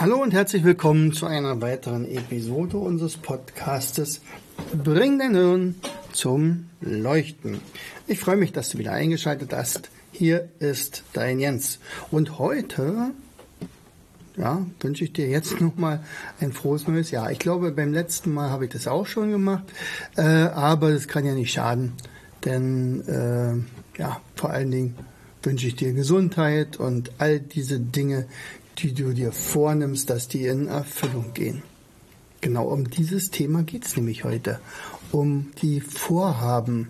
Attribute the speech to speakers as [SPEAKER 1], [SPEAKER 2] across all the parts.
[SPEAKER 1] Hallo und herzlich willkommen zu einer weiteren Episode unseres Podcastes Bring dein Hirn zum Leuchten. Ich freue mich, dass du wieder eingeschaltet hast. Hier ist dein Jens. Und heute, ja, wünsche ich dir jetzt nochmal ein frohes neues Jahr. Ich glaube, beim letzten Mal habe ich das auch schon gemacht, äh, aber das kann ja nicht schaden, denn äh, ja, vor allen Dingen wünsche ich dir Gesundheit und all diese Dinge, die du dir vornimmst, dass die in Erfüllung gehen. Genau um dieses Thema geht es nämlich heute. Um die Vorhaben.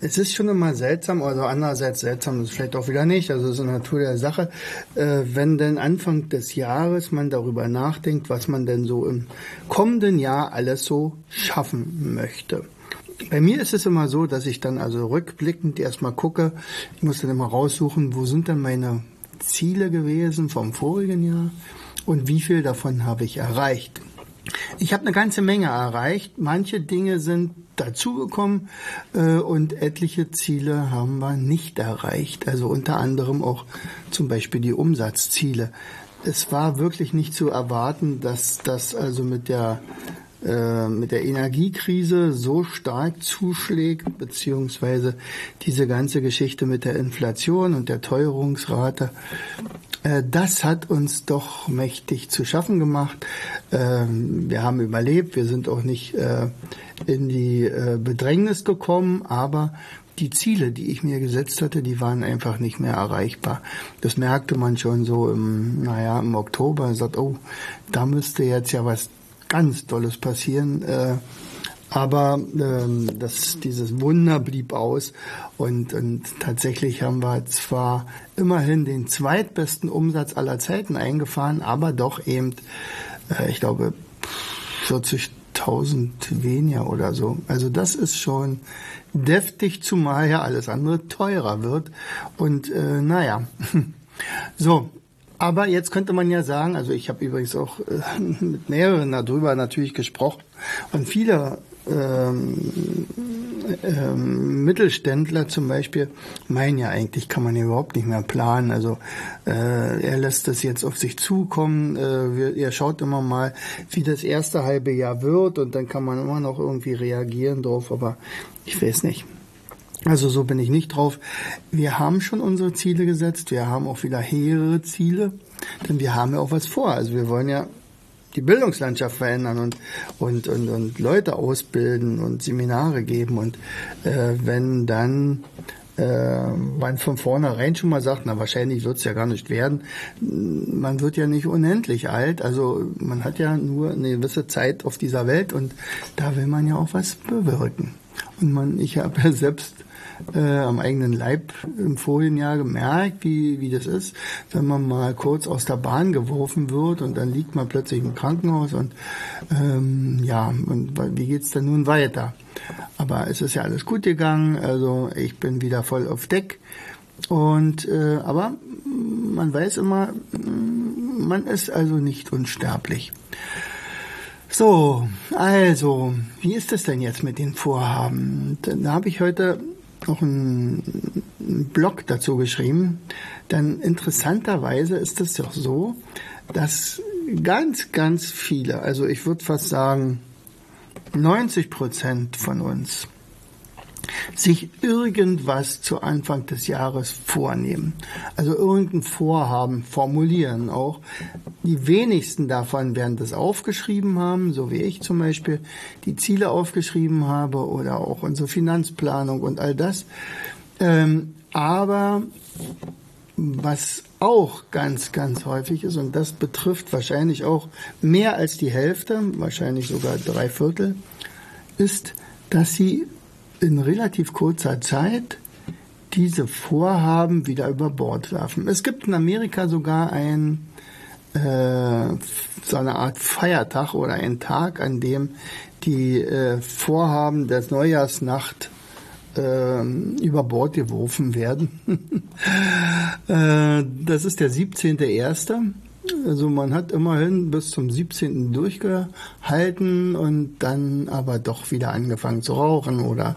[SPEAKER 1] Es ist schon immer seltsam, also andererseits seltsam ist es vielleicht auch wieder nicht, also es ist eine Natur der Sache, äh, wenn denn Anfang des Jahres man darüber nachdenkt, was man denn so im kommenden Jahr alles so schaffen möchte. Bei mir ist es immer so, dass ich dann also rückblickend erstmal gucke, ich muss dann immer raussuchen, wo sind denn meine Ziele gewesen vom vorigen Jahr und wie viel davon habe ich erreicht. Ich habe eine ganze Menge erreicht. Manche Dinge sind dazugekommen äh, und etliche Ziele haben wir nicht erreicht. Also unter anderem auch zum Beispiel die Umsatzziele. Es war wirklich nicht zu erwarten, dass das also mit der mit der Energiekrise so stark zuschlägt, beziehungsweise diese ganze Geschichte mit der Inflation und der Teuerungsrate, äh, das hat uns doch mächtig zu schaffen gemacht. Ähm, wir haben überlebt, wir sind auch nicht äh, in die Bedrängnis gekommen, aber die Ziele, die ich mir gesetzt hatte, die waren einfach nicht mehr erreichbar. Das merkte man schon so im, naja, im Oktober. Sagt, oh, da müsste jetzt ja was ganz Tolles passieren. Äh, aber ähm, das, dieses Wunder blieb aus und, und tatsächlich haben wir zwar immerhin den zweitbesten Umsatz aller Zeiten eingefahren, aber doch eben, äh, ich glaube, 40.000 weniger oder so. Also das ist schon deftig, zumal ja alles andere teurer wird. Und äh, naja, so, aber jetzt könnte man ja sagen, also ich habe übrigens auch äh, mit mehreren darüber natürlich gesprochen und viele ähm, ähm, Mittelständler zum Beispiel meinen ja eigentlich, kann man ja überhaupt nicht mehr planen. Also äh, er lässt das jetzt auf sich zukommen. Äh, er schaut immer mal, wie das erste halbe Jahr wird und dann kann man immer noch irgendwie reagieren drauf. Aber ich weiß nicht. Also so bin ich nicht drauf. Wir haben schon unsere Ziele gesetzt. Wir haben auch wieder hehre Ziele, denn wir haben ja auch was vor. Also wir wollen ja die Bildungslandschaft verändern und, und, und, und Leute ausbilden und Seminare geben. Und äh, wenn dann äh, man von vornherein schon mal sagt, na wahrscheinlich wird es ja gar nicht werden, man wird ja nicht unendlich alt. Also man hat ja nur eine gewisse Zeit auf dieser Welt und da will man ja auch was bewirken. Und man, ich habe ja selbst äh, am eigenen Leib im vorigen Jahr gemerkt, wie, wie das ist, wenn man mal kurz aus der Bahn geworfen wird und dann liegt man plötzlich im Krankenhaus und ähm, ja, und wie geht's dann nun weiter? Aber es ist ja alles gut gegangen, also ich bin wieder voll auf Deck. Und äh, aber man weiß immer, man ist also nicht unsterblich. So, also, wie ist es denn jetzt mit den Vorhaben? Da habe ich heute auch einen Blog dazu geschrieben. Denn interessanterweise ist es doch so, dass ganz, ganz viele, also ich würde fast sagen 90 Prozent von uns, sich irgendwas zu Anfang des Jahres vornehmen. Also irgendein Vorhaben formulieren auch. Die wenigsten davon werden das aufgeschrieben haben, so wie ich zum Beispiel die Ziele aufgeschrieben habe oder auch unsere Finanzplanung und all das. Ähm, aber was auch ganz, ganz häufig ist, und das betrifft wahrscheinlich auch mehr als die Hälfte, wahrscheinlich sogar drei Viertel, ist, dass sie in relativ kurzer Zeit diese Vorhaben wieder über Bord werfen. Es gibt in Amerika sogar ein äh, so eine Art Feiertag oder ein Tag, an dem die äh, Vorhaben der Neujahrsnacht äh, über Bord geworfen werden. äh, das ist der 17.01. Also man hat immerhin bis zum 17. durchgehalten und dann aber doch wieder angefangen zu rauchen oder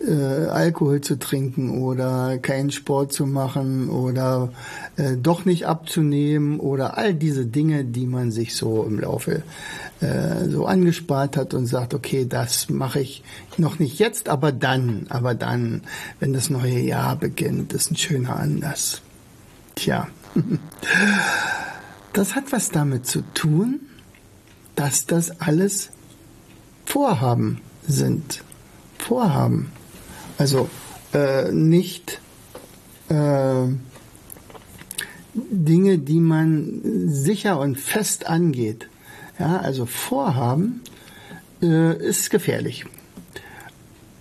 [SPEAKER 1] äh, Alkohol zu trinken oder keinen Sport zu machen oder äh, doch nicht abzunehmen oder all diese Dinge, die man sich so im Laufe äh, so angespart hat und sagt, okay, das mache ich noch nicht jetzt, aber dann, aber dann, wenn das neue Jahr beginnt, ist ein schöner Anlass. Tja, das hat was damit zu tun, dass das alles Vorhaben sind. Vorhaben. Also äh, nicht äh, Dinge, die man sicher und fest angeht. Ja, also Vorhaben äh, ist gefährlich,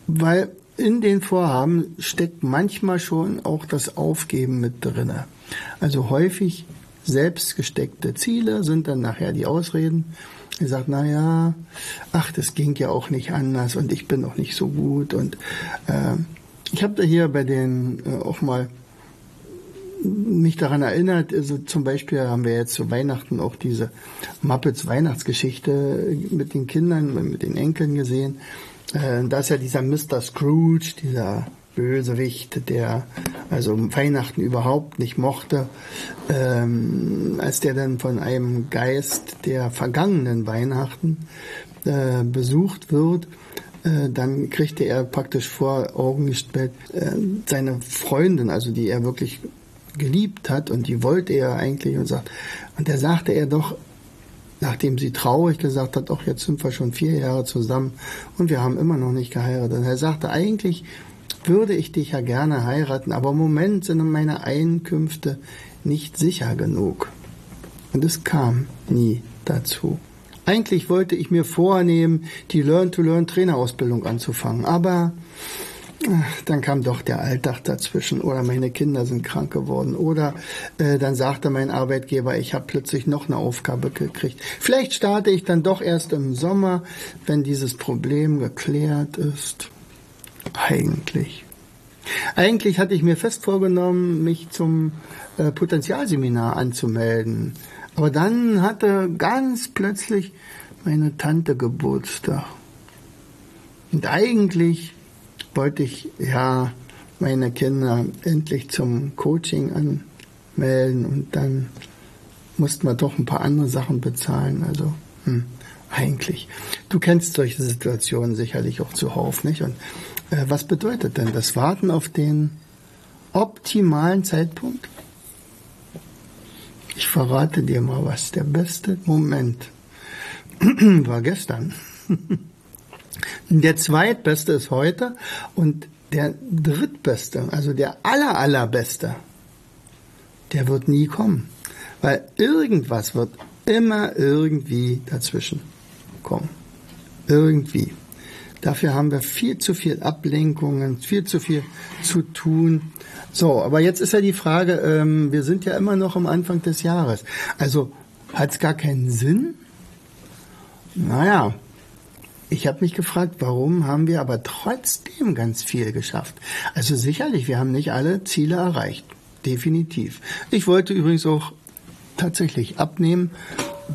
[SPEAKER 1] weil in den Vorhaben steckt manchmal schon auch das Aufgeben mit drinne. Also häufig selbst gesteckte Ziele sind dann nachher die Ausreden. Er sagt, na ja, ach, das ging ja auch nicht anders und ich bin auch nicht so gut. Und äh, ich habe da hier bei den äh, auch mal mich daran erinnert, also zum Beispiel haben wir jetzt zu Weihnachten auch diese Muppets Weihnachtsgeschichte mit den Kindern, mit den Enkeln gesehen. Äh, da ist ja dieser Mr. Scrooge, dieser Bösewicht, der also Weihnachten überhaupt nicht mochte, ähm, als der dann von einem Geist der vergangenen Weihnachten äh, besucht wird, äh, dann kriegte er praktisch vor Augen gestellt, äh, seine Freundin, also die er wirklich geliebt hat und die wollte er eigentlich und sagt, und da sagte er doch, nachdem sie traurig gesagt hat, auch jetzt sind wir schon vier Jahre zusammen und wir haben immer noch nicht geheiratet. Und er sagte, eigentlich würde ich dich ja gerne heiraten, aber im Moment sind meine Einkünfte nicht sicher genug. Und es kam nie dazu. Eigentlich wollte ich mir vornehmen, die Learn-to-Learn-Trainerausbildung anzufangen, aber dann kam doch der Alltag dazwischen oder meine Kinder sind krank geworden oder äh, dann sagte mein Arbeitgeber, ich habe plötzlich noch eine Aufgabe gekriegt. Vielleicht starte ich dann doch erst im Sommer, wenn dieses Problem geklärt ist. Eigentlich. Eigentlich hatte ich mir fest vorgenommen, mich zum äh, Potenzialseminar anzumelden. Aber dann hatte ganz plötzlich meine Tante Geburtstag. Und eigentlich wollte ich ja meine Kinder endlich zum Coaching anmelden und dann mussten wir doch ein paar andere Sachen bezahlen. Also hm, eigentlich. Du kennst solche Situationen sicherlich auch zuhauf, nicht? Und was bedeutet denn das Warten auf den optimalen Zeitpunkt? Ich verrate dir mal was. Der beste Moment war gestern. Der zweitbeste ist heute und der drittbeste, also der aller allerbeste, der wird nie kommen. Weil irgendwas wird immer irgendwie dazwischen kommen. Irgendwie. Dafür haben wir viel zu viel Ablenkungen, viel zu viel zu tun. So, aber jetzt ist ja die Frage, ähm, wir sind ja immer noch am Anfang des Jahres. Also hat es gar keinen Sinn? Naja, ich habe mich gefragt, warum haben wir aber trotzdem ganz viel geschafft? Also sicherlich, wir haben nicht alle Ziele erreicht. Definitiv. Ich wollte übrigens auch tatsächlich abnehmen.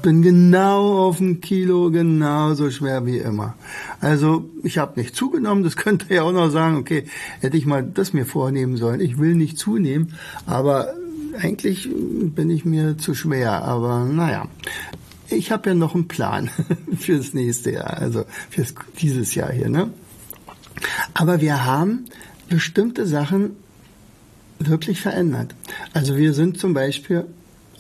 [SPEAKER 1] Bin genau auf ein Kilo, genauso schwer wie immer. Also ich habe nicht zugenommen, das könnte ja auch noch sagen, okay, hätte ich mal das mir vornehmen sollen. Ich will nicht zunehmen, aber eigentlich bin ich mir zu schwer. Aber naja, ich habe ja noch einen Plan fürs nächste Jahr, also fürs dieses Jahr hier. Ne? Aber wir haben bestimmte Sachen wirklich verändert. Also wir sind zum Beispiel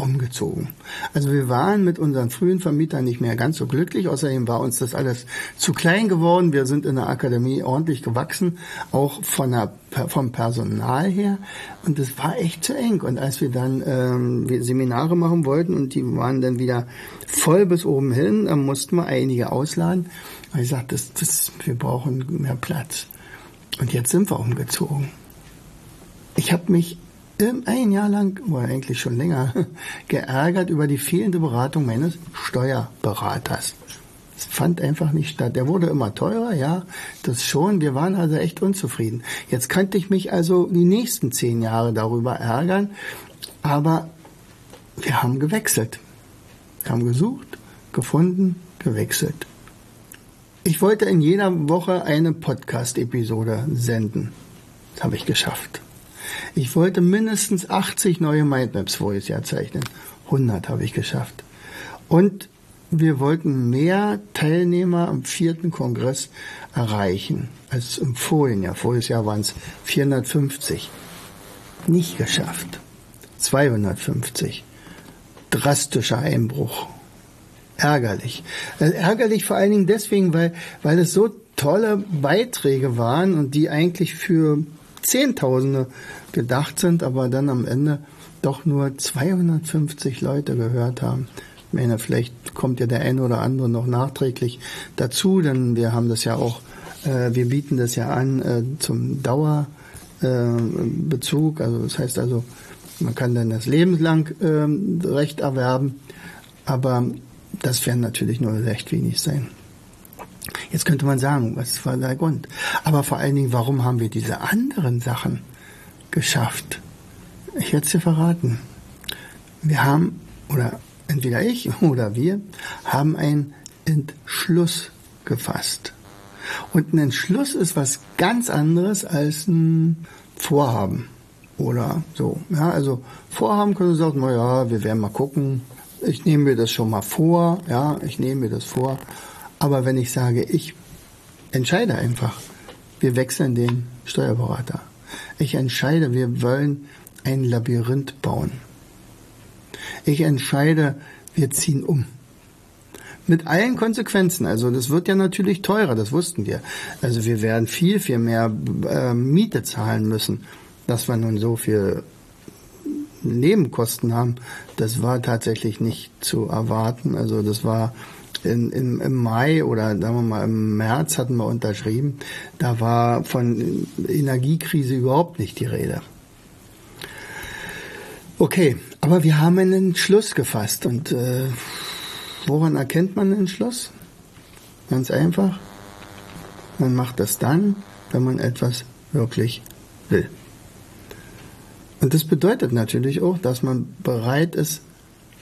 [SPEAKER 1] umgezogen. Also wir waren mit unseren frühen Vermietern nicht mehr ganz so glücklich. Außerdem war uns das alles zu klein geworden. Wir sind in der Akademie ordentlich gewachsen, auch von der, vom Personal her. Und es war echt zu eng. Und als wir dann ähm, Seminare machen wollten und die waren dann wieder voll bis oben hin, dann mussten wir einige ausladen. Und ich sagte, das, das, wir brauchen mehr Platz. Und jetzt sind wir umgezogen. Ich habe mich ein Jahr lang, oder eigentlich schon länger, geärgert über die fehlende Beratung meines Steuerberaters. Es fand einfach nicht statt. Der wurde immer teurer, ja, das schon. Wir waren also echt unzufrieden. Jetzt könnte ich mich also die nächsten zehn Jahre darüber ärgern, aber wir haben gewechselt. Wir haben gesucht, gefunden, gewechselt. Ich wollte in jeder Woche eine Podcast-Episode senden. Das habe ich geschafft. Ich wollte mindestens 80 neue Mindmaps voriges Jahr zeichnen. 100 habe ich geschafft. Und wir wollten mehr Teilnehmer am vierten Kongress erreichen als im vorigen Jahr. Voriges Jahr waren es 450. Nicht geschafft. 250. Drastischer Einbruch. Ärgerlich. Äh, ärgerlich vor allen Dingen deswegen, weil, weil es so tolle Beiträge waren und die eigentlich für Zehntausende gedacht sind, aber dann am Ende doch nur 250 Leute gehört haben. Ich meine, vielleicht kommt ja der eine oder andere noch nachträglich dazu, denn wir haben das ja auch, äh, wir bieten das ja an äh, zum Dauerbezug. Äh, also das heißt also, man kann dann das lebenslang äh, Recht erwerben, aber das werden natürlich nur recht wenig sein. Jetzt könnte man sagen, was war der Grund? Aber vor allen Dingen, warum haben wir diese anderen Sachen geschafft? Ich werde es dir verraten. Wir haben, oder entweder ich oder wir, haben einen Entschluss gefasst. Und ein Entschluss ist was ganz anderes als ein Vorhaben oder so. Ja, also Vorhaben können Sie sagen, na ja, wir werden mal gucken. Ich nehme mir das schon mal vor. Ja, ich nehme mir das vor. Aber wenn ich sage, ich entscheide einfach, wir wechseln den Steuerberater. Ich entscheide, wir wollen ein Labyrinth bauen. Ich entscheide, wir ziehen um. Mit allen Konsequenzen. Also das wird ja natürlich teurer, das wussten wir. Also wir werden viel, viel mehr äh, Miete zahlen müssen, dass wir nun so viel Nebenkosten haben. Das war tatsächlich nicht zu erwarten. Also das war in, in, im Mai oder sagen wir mal im März hatten wir unterschrieben, da war von Energiekrise überhaupt nicht die Rede. Okay, aber wir haben einen Entschluss gefasst und äh, woran erkennt man einen Entschluss? Ganz einfach. Man macht das dann, wenn man etwas wirklich will. Und das bedeutet natürlich auch, dass man bereit ist,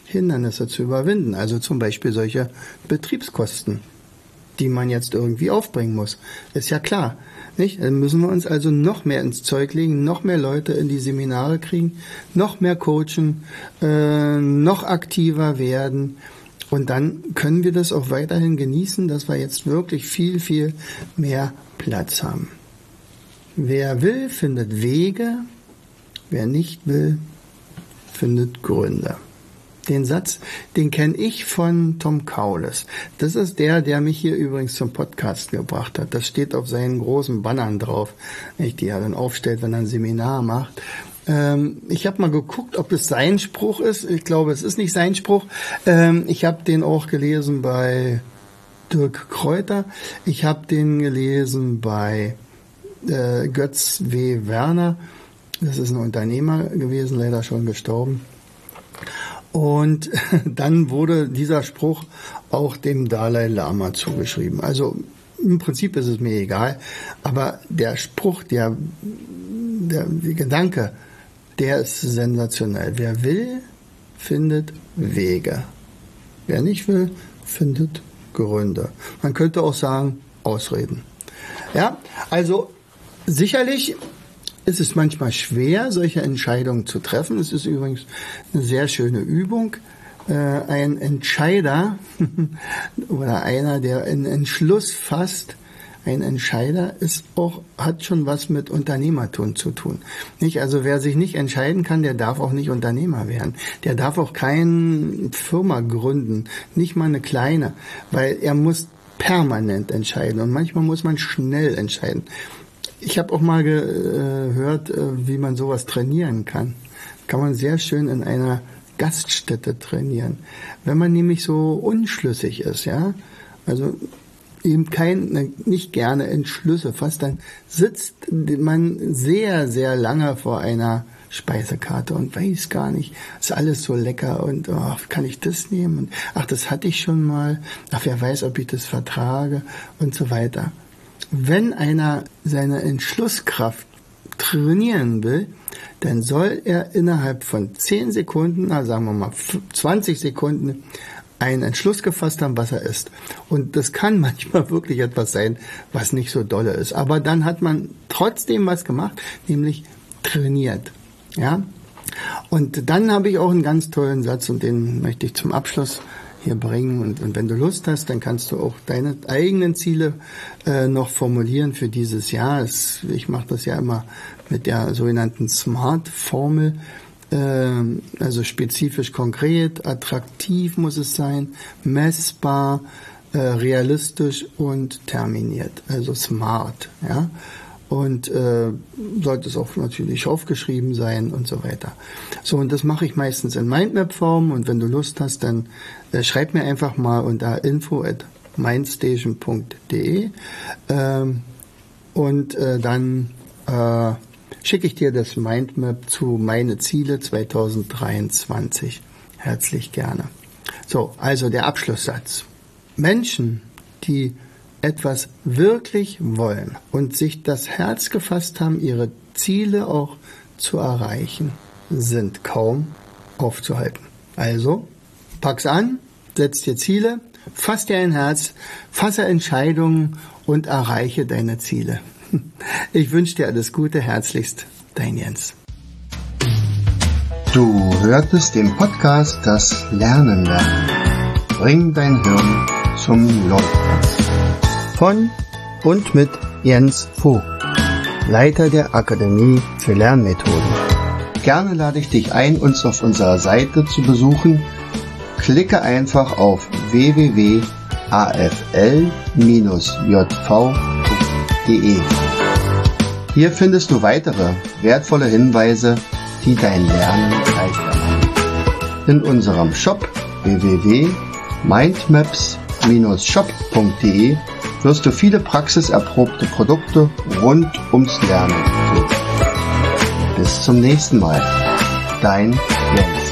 [SPEAKER 1] Hindernisse zu überwinden. Also zum Beispiel solche Betriebskosten, die man jetzt irgendwie aufbringen muss. Ist ja klar. Nicht? Dann müssen wir uns also noch mehr ins Zeug legen, noch mehr Leute in die Seminare kriegen, noch mehr coachen, äh, noch aktiver werden. Und dann können wir das auch weiterhin genießen, dass wir jetzt wirklich viel, viel mehr Platz haben. Wer will, findet Wege. Wer nicht will, findet Gründe. Den Satz, den kenne ich von Tom Kaules. Das ist der, der mich hier übrigens zum Podcast gebracht hat. Das steht auf seinen großen Bannern drauf, die er dann aufstellt, wenn er ein Seminar macht. Ähm, ich habe mal geguckt, ob es sein Spruch ist. Ich glaube, es ist nicht sein Spruch. Ähm, ich habe den auch gelesen bei Dirk Kräuter. Ich habe den gelesen bei äh, Götz W. Werner. Das ist ein Unternehmer gewesen, leider schon gestorben. Und dann wurde dieser Spruch auch dem Dalai Lama zugeschrieben. Also im Prinzip ist es mir egal, aber der Spruch, der, der, der Gedanke, der ist sensationell. Wer will, findet Wege. Wer nicht will, findet Gründe. Man könnte auch sagen, Ausreden. Ja, also sicherlich es ist manchmal schwer, solche Entscheidungen zu treffen. Es ist übrigens eine sehr schöne Übung. Äh, ein Entscheider oder einer, der einen Entschluss fasst, ein Entscheider ist auch, hat schon was mit Unternehmertum zu tun. Nicht? Also wer sich nicht entscheiden kann, der darf auch nicht Unternehmer werden. Der darf auch keine Firma gründen, nicht mal eine kleine, weil er muss permanent entscheiden und manchmal muss man schnell entscheiden. Ich habe auch mal gehört, äh, wie man sowas trainieren kann. Kann man sehr schön in einer Gaststätte trainieren. Wenn man nämlich so unschlüssig ist, ja, also eben kein, ne, nicht gerne Entschlüsse fasst, dann sitzt man sehr, sehr lange vor einer Speisekarte und weiß gar nicht, ist alles so lecker und oh, kann ich das nehmen? Und, ach, das hatte ich schon mal. Ach, wer weiß, ob ich das vertrage und so weiter. Wenn einer seine Entschlusskraft trainieren will, dann soll er innerhalb von 10 Sekunden, also sagen wir mal 20 Sekunden, einen Entschluss gefasst haben, was er ist. Und das kann manchmal wirklich etwas sein, was nicht so dolle ist. Aber dann hat man trotzdem was gemacht, nämlich trainiert. Ja? Und dann habe ich auch einen ganz tollen Satz und den möchte ich zum Abschluss hier bringen. Und, und wenn du Lust hast, dann kannst du auch deine eigenen Ziele äh, noch formulieren für dieses Jahr. Es, ich mache das ja immer mit der sogenannten SMART-Formel. Äh, also spezifisch konkret, attraktiv muss es sein, messbar, äh, realistisch und terminiert. Also SMART. Ja und äh, sollte es auch natürlich aufgeschrieben sein und so weiter. So, und das mache ich meistens in Mindmap-Form und wenn du Lust hast, dann äh, schreib mir einfach mal unter info at mindstation.de ähm, und äh, dann äh, schicke ich dir das Mindmap zu meine Ziele 2023. Herzlich gerne. So, also der Abschlusssatz. Menschen, die etwas wirklich wollen und sich das Herz gefasst haben, ihre Ziele auch zu erreichen, sind kaum aufzuhalten. Also, pack's an, setz dir Ziele, fass dir ein Herz, fasse Entscheidungen und erreiche deine Ziele. Ich wünsche dir alles Gute, herzlichst, dein Jens.
[SPEAKER 2] Du hörtest den Podcast Das Lernen lernen. Bring dein Hirn zum Leuchten
[SPEAKER 1] von und mit Jens Vogt, Leiter der Akademie für Lernmethoden.
[SPEAKER 2] Gerne lade ich dich ein, uns auf unserer Seite zu besuchen. Klicke einfach auf www.afl-jv.de. Hier findest du weitere wertvolle Hinweise, die dein Lernen leichter machen. In unserem Shop www.mindmaps-shop.de wirst du viele praxiserprobte Produkte rund ums Lernen finden. Bis zum nächsten Mal. Dein Jens.